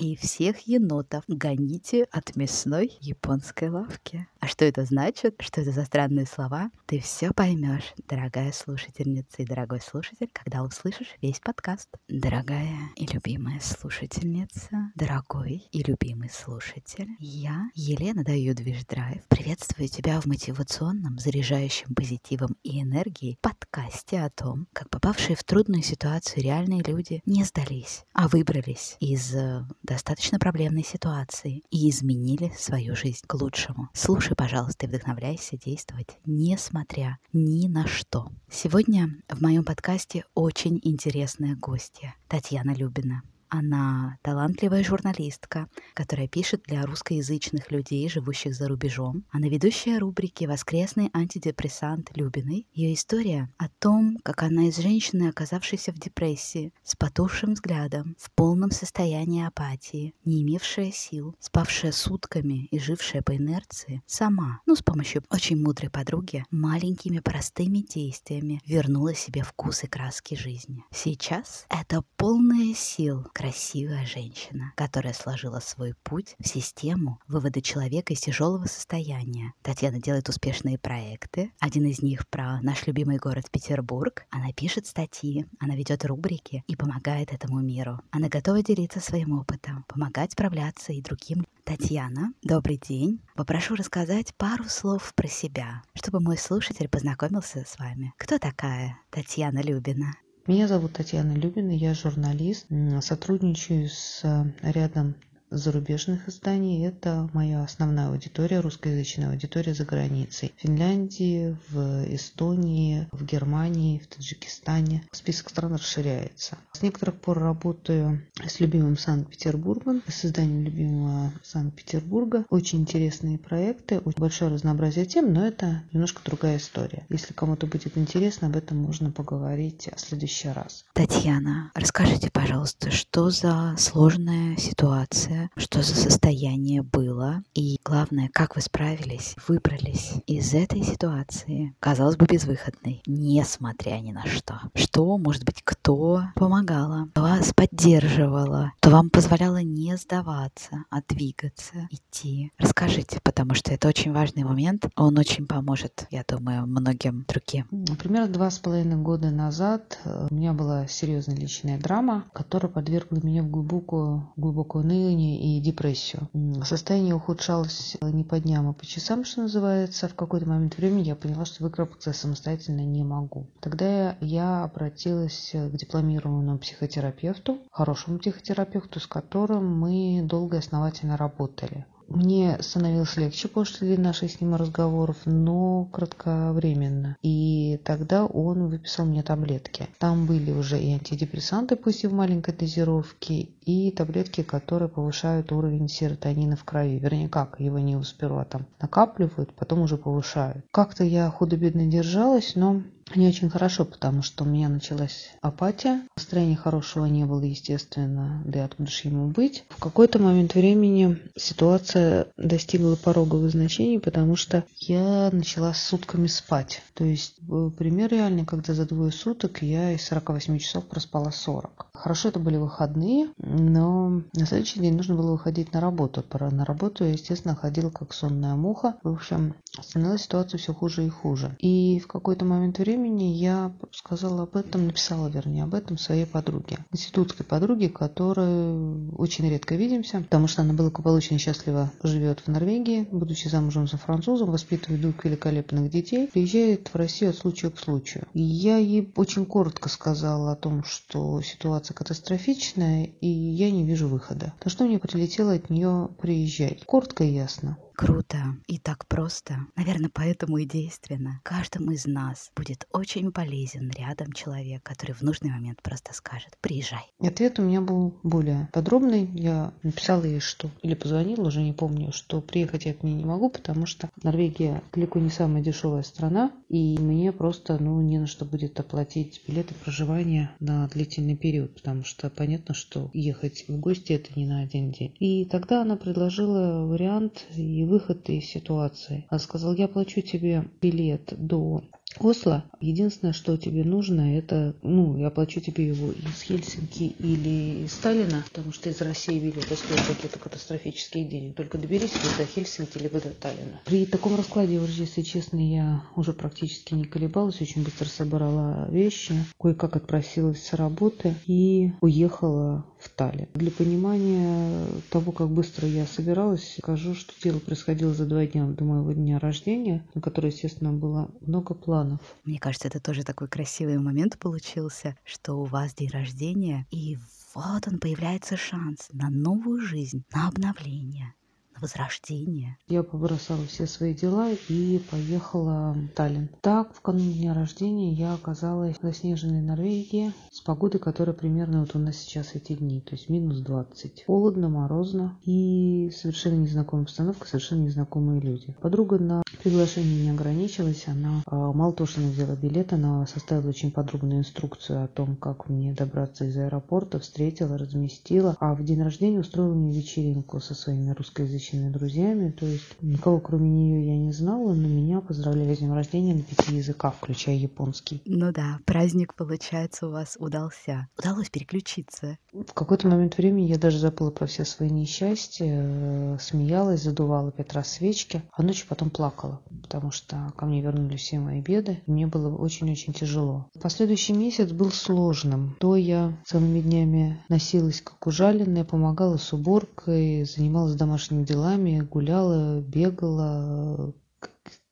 и всех енотов гоните от мясной японской лавки. Что это значит? Что это за странные слова? Ты все поймешь, дорогая слушательница и дорогой слушатель, когда услышишь весь подкаст. Дорогая и любимая слушательница, дорогой и любимый слушатель, я, Елена даю Движ Драйв, приветствую тебя в мотивационном, заряжающем позитивом и энергией подкасте о том, как попавшие в трудную ситуацию реальные люди не сдались, а выбрались из э, достаточно проблемной ситуации и изменили свою жизнь к лучшему. Слушай, пожалуйста, и вдохновляйся действовать, несмотря ни на что. Сегодня в моем подкасте очень интересная гостья Татьяна Любина. Она талантливая журналистка, которая пишет для русскоязычных людей, живущих за рубежом. Она ведущая рубрики «Воскресный антидепрессант Любиной». Ее история о том, как она из женщины, оказавшейся в депрессии, с потухшим взглядом, в полном состоянии апатии, не имевшая сил, спавшая сутками и жившая по инерции, сама, ну, с помощью очень мудрой подруги, маленькими простыми действиями вернула себе вкус и краски жизни. Сейчас это полная сил, красивая женщина, которая сложила свой путь в систему вывода человека из тяжелого состояния. Татьяна делает успешные проекты. Один из них про наш любимый город Петербург. Она пишет статьи, она ведет рубрики и помогает этому миру. Она готова делиться своим опытом, помогать справляться и другим. Татьяна, добрый день. Попрошу рассказать пару слов про себя, чтобы мой слушатель познакомился с вами. Кто такая Татьяна Любина? Меня зовут Татьяна Любина, я журналист, сотрудничаю с рядом зарубежных изданий. Это моя основная аудитория, русскоязычная аудитория за границей. В Финляндии, в Эстонии, в Германии, в Таджикистане. Список стран расширяется. С некоторых пор работаю с любимым Санкт-Петербургом, с изданием любимого Санкт-Петербурга. Очень интересные проекты, очень большое разнообразие тем, но это немножко другая история. Если кому-то будет интересно, об этом можно поговорить в следующий раз. Татьяна, расскажите, пожалуйста, что за сложная ситуация что за состояние было, и главное, как вы справились, выбрались из этой ситуации, казалось бы, безвыходной, несмотря ни на что. Что, может быть, кто помогала, вас поддерживала, кто вам позволяла не сдаваться, а двигаться, идти. Расскажите, потому что это очень важный момент, он очень поможет, я думаю, многим другим. Примерно два с половиной года назад э, у меня была серьезная личная драма, которая подвергла меня в глубокую, глубокое уныние и депрессию. Состояние ухудшалось не по дням, а по часам, что называется. В какой-то момент времени я поняла, что выкарабкаться самостоятельно не могу. Тогда я обратилась к дипломированному психотерапевту, хорошему психотерапевту, с которым мы долго и основательно работали. Мне становилось легче после наших с ним разговоров, но кратковременно. И тогда он выписал мне таблетки. Там были уже и антидепрессанты, пусть и в маленькой дозировке, и таблетки, которые повышают уровень серотонина в крови. Вернее, как, его не сперва там накапливают, потом уже повышают. Как-то я худо-бедно держалась, но не очень хорошо, потому что у меня началась апатия. Настроения хорошего не было, естественно, да и откуда же ему быть. В какой-то момент времени ситуация достигла пороговых значений, потому что я начала сутками спать. То есть э, пример реальный, когда за двое суток я из 48 часов проспала 40. Хорошо, это были выходные, но на следующий день нужно было выходить на работу. Пора на работу я, естественно, ходила как сонная муха. В общем, становилась ситуация все хуже и хуже. И в какой-то момент времени я сказала об этом, написала, вернее, об этом своей подруге. Институтской подруге, которой очень редко видимся, потому что она благополучно счастлива, живет в Норвегии, будучи замужем за французом, воспитывает двух великолепных детей, приезжает в Россию от случая к случаю. И я ей очень коротко сказала о том, что ситуация катастрофичная, и я не вижу выхода. На что мне прилетело от нее приезжать. Коротко и ясно. Круто и так просто. Наверное, поэтому и действенно. Каждому из нас будет очень полезен рядом человек, который в нужный момент просто скажет «приезжай». Ответ у меня был более подробный. Я написала ей, что или позвонила, уже не помню, что приехать я к ней не могу, потому что Норвегия далеко не самая дешевая страна, и мне просто ну, не на что будет оплатить билеты проживания на длительный период, потому что понятно, что ехать в гости это не на один день. И тогда она предложила вариант и выход из ситуации. Он сказал, я плачу тебе билет до Осло. Единственное, что тебе нужно, это, ну, я оплачу тебе его из Хельсинки или из Сталина, потому что из России билеты стоят какие-то катастрофические деньги. Только доберись либо до Хельсинки, либо до Таллина. При таком раскладе, если честно, я уже практически не колебалась, очень быстро собрала вещи, кое-как отпросилась с работы и уехала в Таллин. Для понимания того, как быстро я собиралась, скажу, что дело происходило за два дня до моего дня рождения, на который, естественно, было много планов. Мне кажется, это тоже такой красивый момент получился, что у вас день рождения, и вот он появляется шанс на новую жизнь, на обновление возрождение. Я побросала все свои дела и поехала в Таллин. Так, в канун дня рождения я оказалась в заснеженной Норвегии с погодой, которая примерно вот у нас сейчас эти дни, то есть минус 20. Холодно, морозно и совершенно незнакомая обстановка, совершенно незнакомые люди. Подруга на приглашение не ограничилась, она а, мало того, что она взяла билет, она составила очень подробную инструкцию о том, как мне добраться из аэропорта, встретила, разместила, а в день рождения устроила мне вечеринку со своими русскоязычными личными друзьями. То есть никого кроме нее я не знала, но меня поздравляли с днем рождения на пяти языках, включая японский. Ну да, праздник, получается, у вас удался. Удалось переключиться. В какой-то момент времени я даже забыла про все свои несчастья, э, смеялась, задувала пять раз свечки, а ночью потом плакала, потому что ко мне вернулись все мои беды, и мне было очень-очень тяжело. Последующий месяц был сложным. То я целыми днями носилась как ужаленная, помогала с уборкой, занималась домашними делами, гуляла, бегала,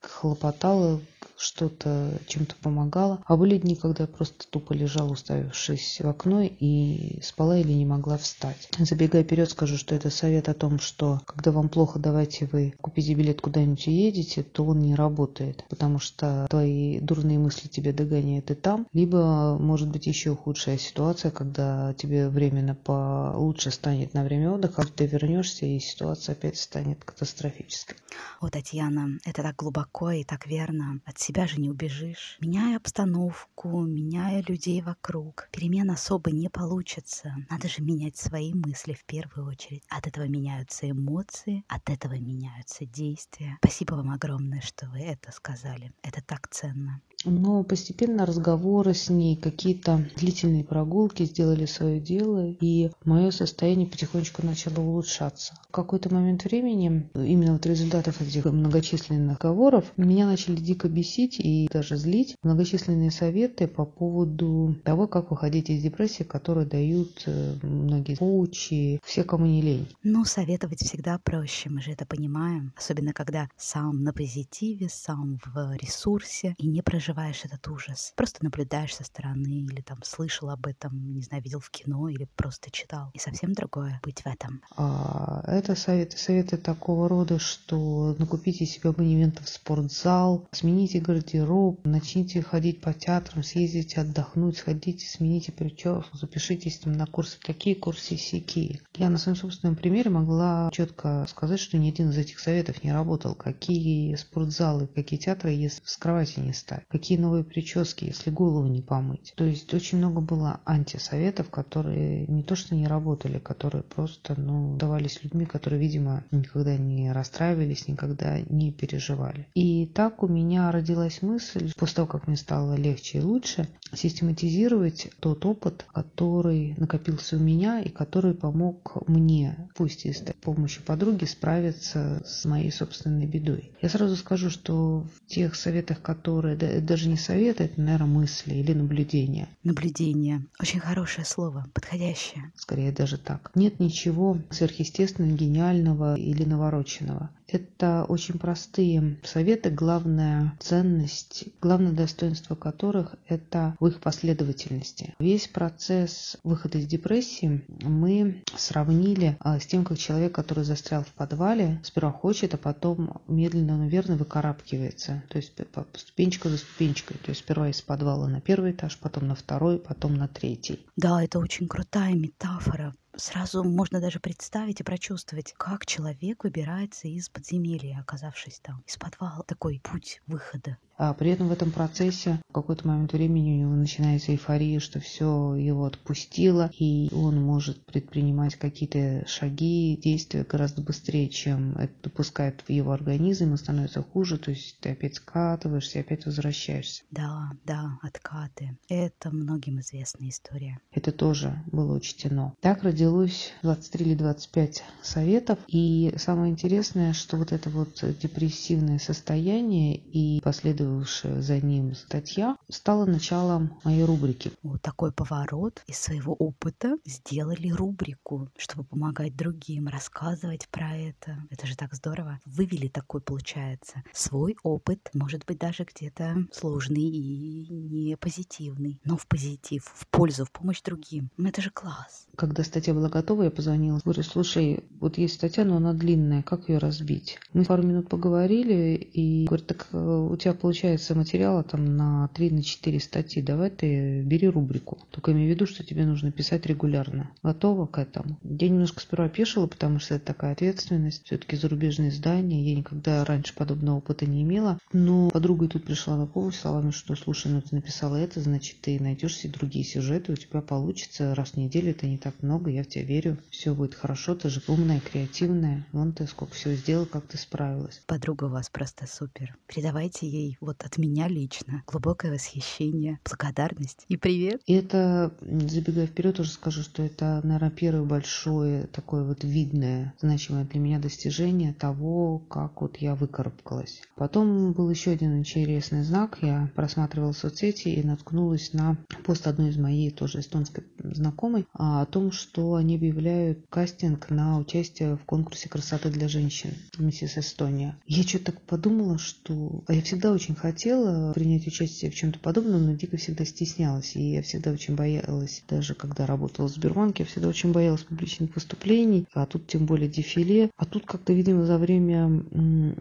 хлопотала, что-то чем-то помогала. А были дни, когда я просто тупо лежала, уставившись в окно и спала или не могла встать. Забегая вперед, скажу, что это совет о том, что когда вам плохо, давайте вы купите билет куда-нибудь и едете, то он не работает, потому что твои дурные мысли тебя догоняют и там. Либо, может быть, еще худшая ситуация, когда тебе временно получше станет на время отдыха, ты вернешься, и ситуация опять станет катастрофической. О, Татьяна, это так глубоко и так верно. От себя же не убежишь. Меняя обстановку, меняя людей вокруг, перемен особо не получится. Надо же менять свои мысли в первую очередь. От этого меняются эмоции, от этого меняются действия. Спасибо вам огромное, что вы это сказали. Это так ценно. Но постепенно разговоры с ней, какие-то длительные прогулки сделали свое дело, и мое состояние потихонечку начало улучшаться. В какой-то момент времени, именно вот результатов этих многочисленных разговоров, меня начали дико бесить и даже злить многочисленные советы по поводу того, как выходить из депрессии, которые дают э, многие коучи, все, кому не лень. Ну, советовать всегда проще, мы же это понимаем. Особенно, когда сам на позитиве, сам в ресурсе и не проживаешь переживаешь этот ужас. Просто наблюдаешь со стороны или там слышал об этом, не знаю, видел в кино или просто читал. И совсем другое быть в этом. А, это советы, советы такого рода, что накупите себе абонемент в спортзал, смените гардероб, начните ходить по театрам, съездите отдохнуть, сходите, смените прическу, запишитесь там на курсы такие, курсы сякие. Я на своем собственном примере могла четко сказать, что ни один из этих советов не работал. Какие спортзалы, какие театры, если с кровати не стать какие новые прически, если голову не помыть. То есть очень много было антисоветов, которые не то что не работали, которые просто ну, давались людьми, которые, видимо, никогда не расстраивались, никогда не переживали. И так у меня родилась мысль, после того, как мне стало легче и лучше, систематизировать тот опыт, который накопился у меня и который помог мне, пусть и с помощью подруги, справиться с моей собственной бедой. Я сразу скажу, что в тех советах, которые даже не совет, это, наверное, мысли или наблюдения. Наблюдение. Очень хорошее слово, подходящее. Скорее даже так. Нет ничего сверхъестественного, гениального или навороченного. Это очень простые советы, главная ценность, главное достоинство которых – это в их последовательности. Весь процесс выхода из депрессии мы сравнили а, с тем, как человек, который застрял в подвале, сперва хочет, а потом медленно, наверное, выкарабкивается. То есть ступенечка за ступенечкой. То есть сперва из подвала на первый этаж, потом на второй, потом на третий. Да, это очень крутая метафора сразу можно даже представить и прочувствовать, как человек выбирается из подземелья, оказавшись там, из подвала. Такой путь выхода. А при этом в этом процессе в какой-то момент времени у него начинается эйфория, что все его отпустило, и он может предпринимать какие-то шаги, действия гораздо быстрее, чем это допускает в его организм, и становится хуже, то есть ты опять скатываешься, опять возвращаешься. Да, да, откаты. Это многим известная история. Это тоже было учтено. Так родилось 23 или 25 советов, и самое интересное, что вот это вот депрессивное состояние и последовавшая за ним статья стала началом моей рубрики. Вот такой поворот из своего опыта сделали рубрику, чтобы помогать другим, рассказывать про это. Это же так здорово. Вывели такой, получается, свой опыт, может быть, даже где-то сложный и не позитивный, но в позитив, в пользу, в помощь другим. Ну, это же класс. Когда статья была готова, я позвонила. Говорю, слушай, вот есть статья, но она длинная, как ее разбить? Мы пару минут поговорили, и говорит, так э, у тебя получается материала там на 3-4 статьи, давай ты бери рубрику. Только имей в виду, что тебе нужно писать регулярно. Готова к этому? Я немножко сперва опешила, потому что это такая ответственность. Все-таки зарубежные издания. Я никогда раньше подобного опыта не имела. Но подруга тут пришла на помощь словами, что слушай, ну ты написала это, значит ты найдешь себе другие сюжеты, у тебя получится раз в неделю, это не так много, я в тебя верю, все будет хорошо, ты же умная, креативная, вон ты сколько всего сделала, как ты справилась. Подруга у вас просто супер. Передавайте ей вот от меня лично глубокое восхищение, благодарность и привет. И это, забегая вперед, уже скажу, что это, наверное, первое большое такое вот видное, значимое для меня достижение того, как вот я выкарабкалась. Потом был еще один интересный знак. Я просматривала соцсети и наткнулась на пост одной из моей тоже эстонской знакомой о том, что они объявляют кастинг на участие в конкурсе красоты для женщин «Миссис Эстония». Я что-то так подумала, что а я всегда очень хотела принять участие в чем-то подобном, но дико всегда стеснялась. И я всегда очень боялась, даже когда работала в Сбербанке, я всегда очень боялась публичных выступлений, а тут тем более дефиле. А тут как-то, видимо, за время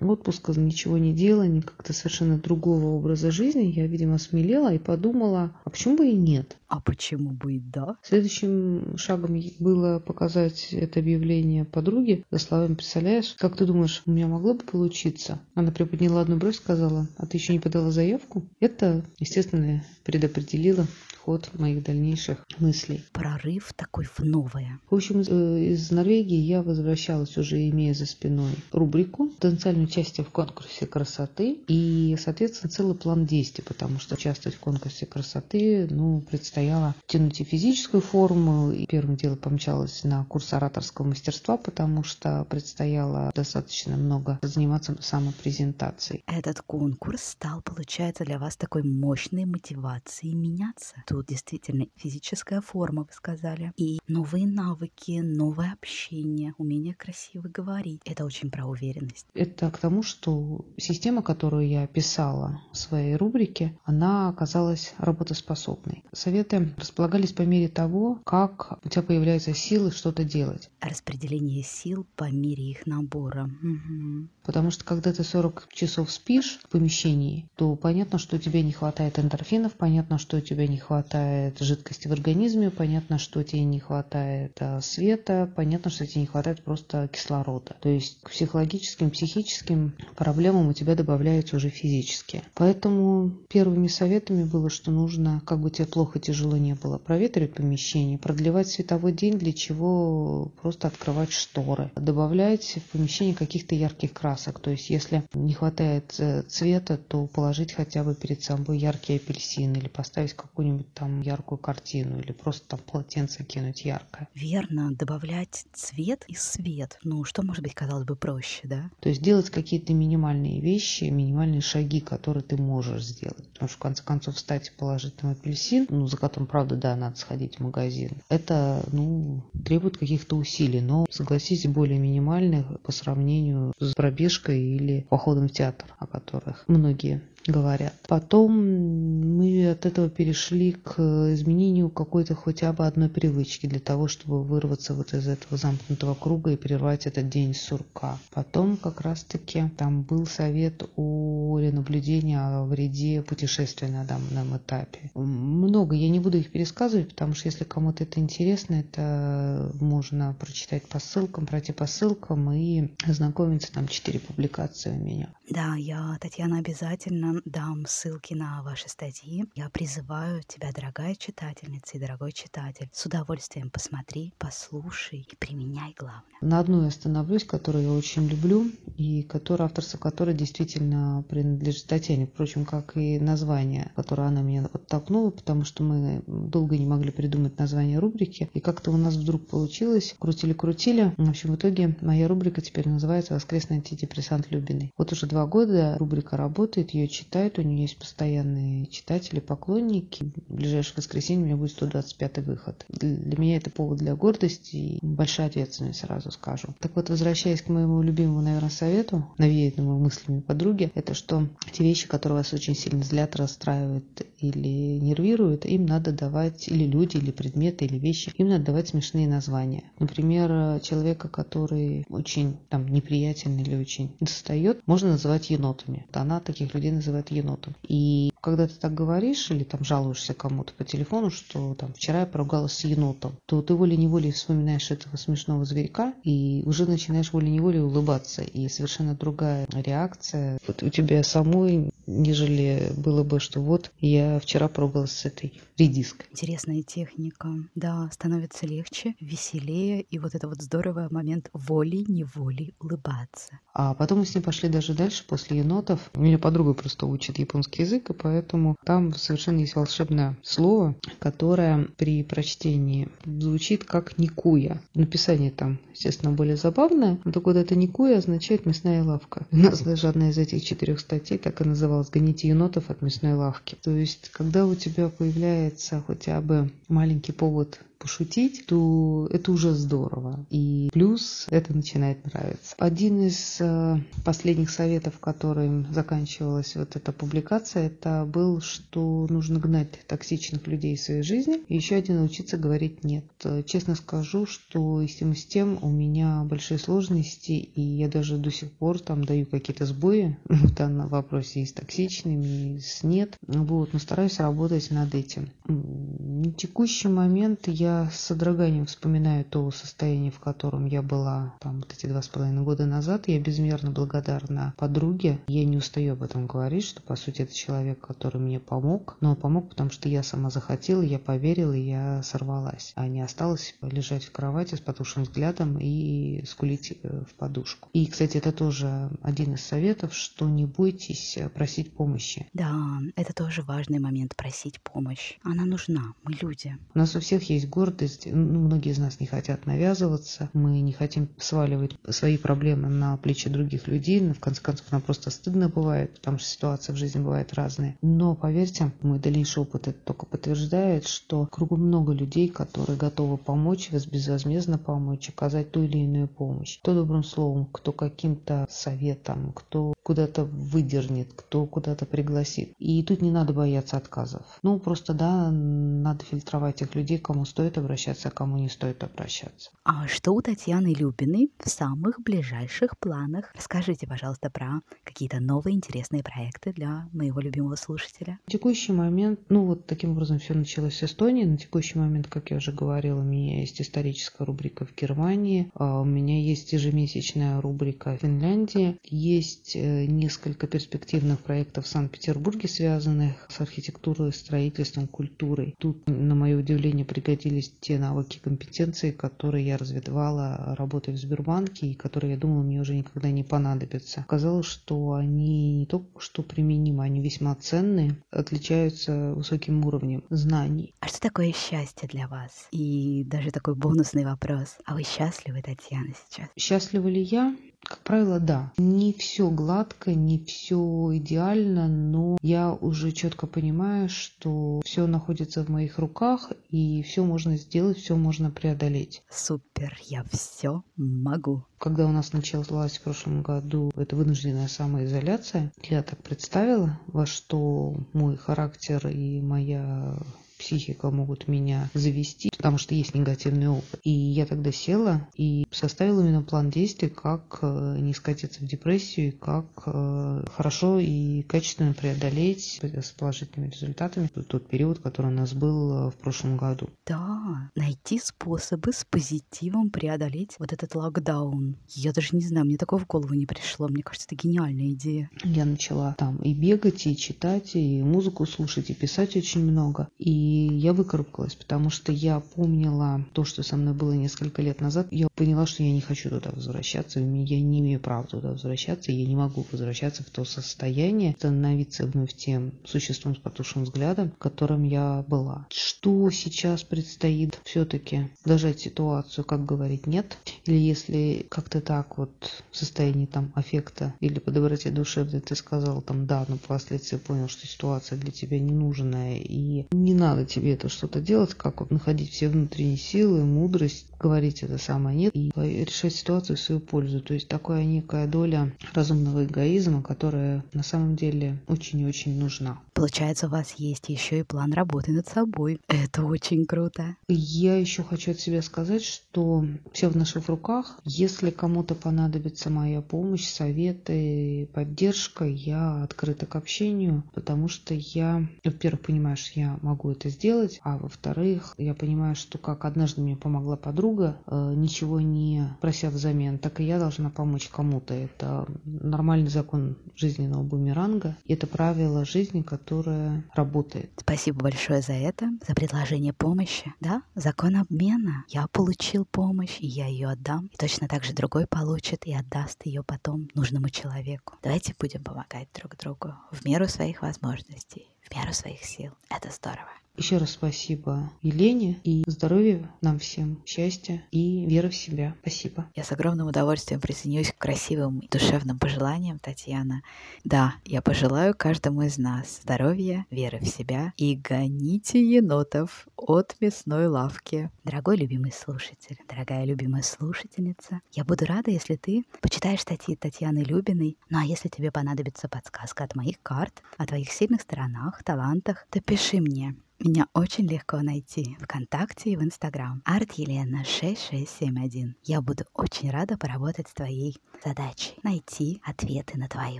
отпуска ничего не делая, как-то совершенно другого образа жизни, я, видимо, смелела и подумала, а почему бы и нет? А почему бы и да? Следующим шагом было показать это объявление подруге за словами «Представляешь, как ты думаешь, у меня могло бы получиться?» Она приподняла одну бровь и сказала «А ты еще не подала заявку?» Это, естественно, предопределило ход моих дальнейших мыслей. Прорыв такой в новое. В общем, э, из Норвегии я возвращалась уже имея за спиной рубрику, потенциальное участие в конкурсе красоты и, соответственно, целый план действий, потому что участвовать в конкурсе красоты, ну, предстояло тянуть и физическую форму, и первым делом помчалась на курс ораторского мастерства, потому что предстояло достаточно много заниматься самопрезентацией. Этот конкурс стал, получается, для вас такой мощной мотивацией меняться. Тут действительно физическая форма, вы сказали, и новые навыки, новое общение, умение красиво говорить. Это очень про уверенность. Это к тому, что система, которую я писала в своей рубрике, она оказалась работоспособной. Советы располагались по мере того, как у тебя появляются силы что-то делать. Распределение сил по мере их набора. Угу. Потому что когда ты 40 часов спишь в помещении, то понятно, что тебе не хватает эндорфинов, понятно, что тебе не хватает жидкости в организме, понятно, что тебе не хватает а, света, понятно, что тебе не хватает просто кислорода. То есть к психологическим, психическим проблемам у тебя добавляются уже физические. Поэтому первыми советами было, что нужно, как бы тебе плохо, тяжело не было, проветривать помещение, продлевать световой день, для чего просто открывать шторы, добавлять в помещение каких-то ярких красок. То есть если не хватает э, цвета, то положить хотя бы перед собой яркий апельсин или поставить какую-нибудь там яркую картину или просто там полотенце кинуть яркое. Верно, добавлять цвет и свет. Ну, что может быть, казалось бы, проще, да? То есть делать какие-то минимальные вещи, минимальные шаги, которые ты можешь сделать. Потому что, в конце концов, встать и положить там апельсин, ну, за которым, правда, да, надо сходить в магазин, это, ну, требует каких-то усилий, но, согласитесь, более минимальных по сравнению с пробежкой или походом в театр, о которых многие говорят. Потом мы от этого перешли к изменению какой-то хотя бы одной привычки для того, чтобы вырваться вот из этого замкнутого круга и прервать этот день сурка. Потом как раз-таки там был совет о наблюдении о вреде путешествия на данном этапе. Много, я не буду их пересказывать, потому что если кому-то это интересно, это можно прочитать по ссылкам, пройти по ссылкам и ознакомиться. Там четыре публикации у меня. Да, я, Татьяна, обязательно дам ссылки на ваши статьи. Я призываю тебя, дорогая читательница и дорогой читатель, с удовольствием посмотри, послушай и применяй главное. На одну я остановлюсь, которую я очень люблю, и которая, авторство которой действительно принадлежит Татьяне. Впрочем, как и название, которое она меня подтолкнула, потому что мы долго не могли придумать название рубрики. И как-то у нас вдруг получилось, крутили-крутили. В общем, в итоге моя рубрика теперь называется «Воскресный антидепрессант Любиной». Вот уже два года рубрика работает, ее читают, у нее есть постоянные читатели, поклонники. В ближайшее воскресенье у меня будет 125 выход. Для меня это повод для гордости и большая ответственность, сразу скажу. Так вот, возвращаясь к моему любимому, наверное, совету, навеянному мыслями подруги, это что те вещи, которые вас очень сильно злят, расстраивают или нервируют, им надо давать или люди, или предметы, или вещи, им надо давать смешные названия. Например, человека, который очень там неприятен или очень достает, можно называть енотами. Она таких людей называет енотом. И когда ты так говоришь или там жалуешься кому-то по телефону, что там вчера я поругалась с енотом, то ты волей-неволей вспоминаешь этого смешного зверька и уже начинаешь волей-неволей улыбаться. И совершенно другая реакция вот у тебя самой, нежели было бы, что вот я вчера поругалась с этой редиской. Интересная техника. Да, становится легче, веселее, и вот это вот здоровый момент волей-неволей улыбаться. А потом мы с ним пошли даже дальше, после енотов. У меня подруга просто учит японский язык, и поэтому там совершенно есть волшебное слово, которое при прочтении звучит как «никуя». Написание там, естественно, более забавное, но так вот это «никуя» означает «мясная лавка». У нас даже одна из этих четырех статей так и называлась «Гоните енотов от мясной лавки». То есть, когда у тебя появляется хотя бы маленький повод пошутить, то это уже здорово. И плюс это начинает нравиться. Один из э, последних советов, которым заканчивалась вот эта публикация, это был, что нужно гнать токсичных людей из своей жизни. И еще один научиться говорить «нет». Честно скажу, что и с тем, и с тем у меня большие сложности, и я даже до сих пор там даю какие-то сбои в данном вопросе и с токсичными, и с «нет». Вот, но стараюсь работать над этим. На текущий момент я я с содроганием вспоминаю то состояние, в котором я была там вот эти два с половиной года назад. Я безмерно благодарна подруге. Я не устаю об этом говорить, что по сути это человек, который мне помог. Но помог, потому что я сама захотела, я поверила, и я сорвалась. А не осталась лежать в кровати с потушенным взглядом и скулить э, в подушку. И, кстати, это тоже один из советов, что не бойтесь просить помощи. Да, это тоже важный момент, просить помощь. Она нужна, мы люди. У нас у всех есть гордость. Ну, многие из нас не хотят навязываться. Мы не хотим сваливать свои проблемы на плечи других людей. Но, в конце концов, нам просто стыдно бывает, потому что ситуация в жизни бывает разная. Но, поверьте, мой дальнейший опыт это только подтверждает, что кругом много людей, которые готовы помочь, вас безвозмездно помочь, оказать ту или иную помощь. Кто добрым словом, кто каким-то советом, кто куда-то выдернет, кто куда-то пригласит. И тут не надо бояться отказов. Ну, просто, да, надо фильтровать тех людей, кому стоит стоит обращаться, а кому не стоит обращаться. А что у Татьяны Любиной в самых ближайших планах? Расскажите, пожалуйста, про какие-то новые интересные проекты для моего любимого слушателя. В текущий момент, ну вот таким образом все началось с Эстонии. На текущий момент, как я уже говорила, у меня есть историческая рубрика в Германии, а у меня есть ежемесячная рубрика в Финляндии, есть э, несколько перспективных проектов в Санкт-Петербурге, связанных с архитектурой, строительством, культурой. Тут, на мое удивление, пригодились появились те навыки, компетенции, которые я развивала, работая в Сбербанке, и которые, я думала, мне уже никогда не понадобятся. Оказалось, что они не только что применимы, они весьма ценные, отличаются высоким уровнем знаний. А что такое счастье для вас? И даже такой бонусный вопрос. А вы счастливы, Татьяна, сейчас? Счастлива ли я? Как правило, да. Не все гладко, не все идеально, но я уже четко понимаю, что все находится в моих руках, и все можно сделать, все можно преодолеть. Супер, я все могу. Когда у нас началась в прошлом году эта вынужденная самоизоляция, я так представила, во что мой характер и моя психика могут меня завести, потому что есть негативный опыт. И я тогда села и составила именно план действий, как э, не скатиться в депрессию, и как э, хорошо и качественно преодолеть с положительными результатами тот период, который у нас был в прошлом году. Да, найти способы с позитивом преодолеть вот этот локдаун. Я даже не знаю, мне такого в голову не пришло. Мне кажется, это гениальная идея. Я начала там и бегать, и читать, и музыку слушать, и писать очень много. И я выкарабкалась, потому что я помнила то, что со мной было несколько лет назад. Я поняла, что я не хочу туда возвращаться. Я не имею права туда возвращаться. Я не могу возвращаться в то состояние, становиться вновь тем существом с потушенным взглядом, в котором я была. Что сейчас предстоит все-таки дожать ситуацию, как говорить нет? Или если как-то так вот в состоянии там аффекта или по доброте душевной ты сказал там да, но впоследствии понял, что ситуация для тебя ненужная и не надо тебе это что-то делать, как вот находить все внутренние силы, мудрость, говорить это самое нет и решать ситуацию в свою пользу. То есть такая некая доля разумного эгоизма, которая на самом деле очень и очень нужна. Получается, у вас есть еще и план работы над собой. Это очень круто. Я еще хочу от себя сказать, что все в наших руках. Если кому-то понадобится моя помощь, советы, поддержка, я открыта к общению, потому что я, во-первых, понимаю, что я могу это сделать, а во-вторых, я понимаю, что как однажды мне помогла подруга, э, ничего не прося взамен, так и я должна помочь кому-то. Это нормальный закон жизненного бумеранга. Это правило жизни, которое работает. Спасибо большое за это, за предложение помощи. Да, закон обмена. Я получил помощь, и я ее отдам. И точно так же другой получит и отдаст ее потом нужному человеку. Давайте будем помогать друг другу в меру своих возможностей, в меру своих сил. Это здорово. Еще раз спасибо Елене и здоровья нам всем, счастья и веры в себя. Спасибо. Я с огромным удовольствием присоединюсь к красивым и душевным пожеланиям, Татьяна. Да, я пожелаю каждому из нас здоровья, веры в себя и гоните енотов от мясной лавки. Дорогой любимый слушатель, дорогая любимая слушательница, я буду рада, если ты почитаешь статьи Татьяны Любиной. Ну а если тебе понадобится подсказка от моих карт, о твоих сильных сторонах, талантах, то пиши мне. Меня очень легко найти ВКонтакте и в Инстаграм. Арт Елена 6671. Я буду очень рада поработать с твоей задачей. Найти ответы на твои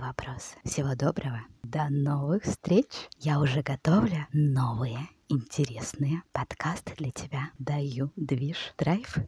вопросы. Всего доброго. До новых встреч. Я уже готовлю новые интересные подкасты для тебя. Даю движ драйв